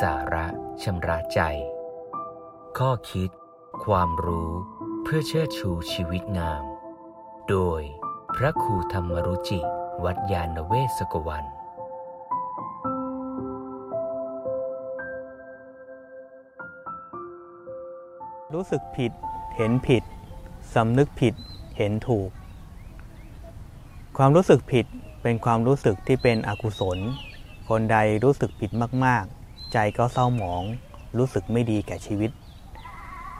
สาระชำระใจ ข้อคิด ความรู้เพื่อเชิดชูชีวิตงาม โดยพระครูธรรมรุจิ วัดยาณเวศกวันรู้สึกผิด เห็นผิด สำนึกผิด เห็นถูก ความรู้สึกผิดเป็นความรู้สึกที่เป็นอกุศล คนใดรู้สึกผิดมากๆ ใจก็เศร้าหมอง รู้สึกไม่ดีแก่ชีวิต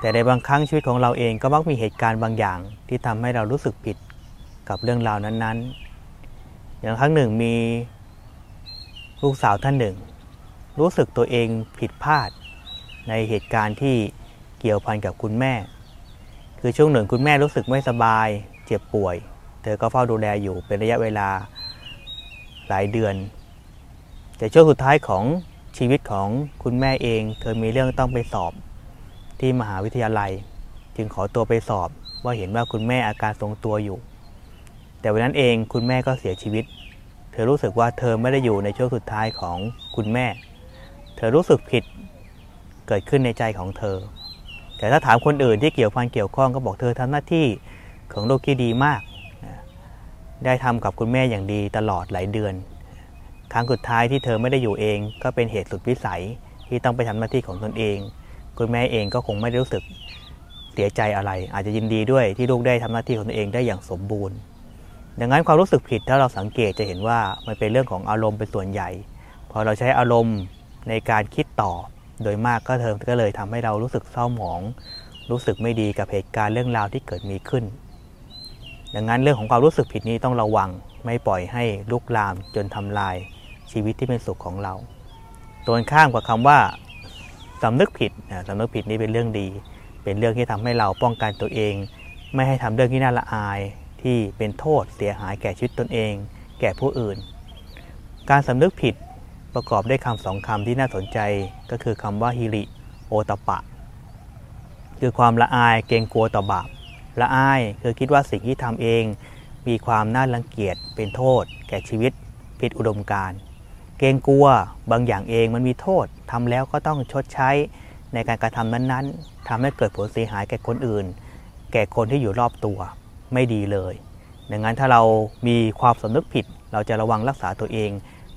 แต่ในบางครั้งชีวิตของเราเองก็มักมีเหตุการณ์บางอย่างที่ทำให้เรารู้สึกผิดกับเรื่องราวนั้นๆ อย่างครั้งหนึ่งมีลูกสาวท่านหนึ่ง รู้สึกตัวเองผิดพลาด ในเหตุการณ์ที่เกี่ยวพันกับคุณแม่ คือช่วงหนึ่งคุณแม่รู้สึกไม่สบาย เจ็บป่วย เธอก็เฝ้าดูแลอยู่เป็นระยะเวลาหลายเดือน แต่ช่วงสุดท้ายของ ชีวิตของคุณแม่เองเธอมีเรื่องต้องไปสอบ ที่มหาวิทยาลัย จึงขอตัวไปสอบว่าเห็นว่าคุณแม่อาการทรงตัวอยู่ แต่วันนั้นเองคุณแม่ก็เสียชีวิต เธอรู้สึกว่าเธอไม่ได้อยู่ในช่วงสุดท้ายของคุณแม่ เธอรู้สึกผิดเกิดขึ้นในใจของเธอ แต่ถ้าถามคนอื่นที่เกี่ยวพันเกี่ยวข้องก็บอกเธอทำหน้าที่ของลูกที่ดีมาก ได้ทำกับคุณแม่อย่างดีตลอดหลายเดือน ครั้งสุดท้ายที่เธอไม่ได้อยู่เอง ก็เป็นเหตุสุดวิสัยที่ต้องไปทำหน้าที่ของตนเอง คุณแม่เองก็คงไม่ได้รู้สึกเสียใจอะไร อาจจะยินดีด้วยที่ลูกได้ทำหน้าที่ของตนเองได้อย่างสมบูรณ์ ดังนั้นความรู้สึกผิดถ้าเราสังเกตจะเห็นว่ามันเป็นเรื่องของอารมณ์เป็นส่วนใหญ่ พอเราใช้อารมณ์ในการคิดต่อ โดยมากก็เธอก็เลยทำให้เรารู้สึกเศร้าหมอง รู้สึกไม่ดีกับเหตุการณ์เรื่องราวที่เกิดมีขึ้น ดังนั้นเรื่องของความรู้สึกผิดนี้ต้องระวังไม่ปล่อยให้ลุกลามจนทำลาย ชีวิตที่เป็นสุขของเราตัวข้ามกับคำว่าสำนึกผิดสำนึกผิดนี้เป็นเรื่องดี เป็นเรื่องที่ทำให้เราป้องกันตัวเอง ไม่ให้ทำเรื่องที่น่าละอายที่เป็นโทษเสียหายแก่ชีวิตตนเอง แก่ผู้อื่น การสำนึกผิดประกอบด้วยคำสองคำที่น่าสนใจก็คือคำว่าฮิริโอตปะ คือความละอายเกรงกลัวต่อบาปละอายคือคิดว่าสิ่งที่ทำเอง มีความน่ารังเกียจเป็นโทษ แก่ชีวิตผิดอุดมการณ์ เกรงกลัวบางอย่างเองมันมีโทษทำแล้วก็ต้องชดใช้ในการกระทำนั้นๆทำให้เกิดผลเสียหายแก่คนอื่น แก่คนที่อยู่รอบตัวไม่ดีเลยดังนั้นถ้าเรามีความสำนึกผิด เราจะระวังรักษาตัวเอง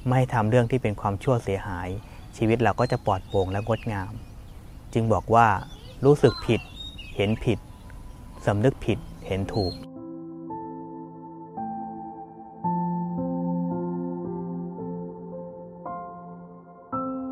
ไม่ทำเรื่องที่เป็นความชั่วเสียหาย ชีวิตเราก็จะปลอดโปร่งและงดงาม จึงบอกว่ารู้สึกผิด เห็นผิดสำนึกผิดเห็นถูก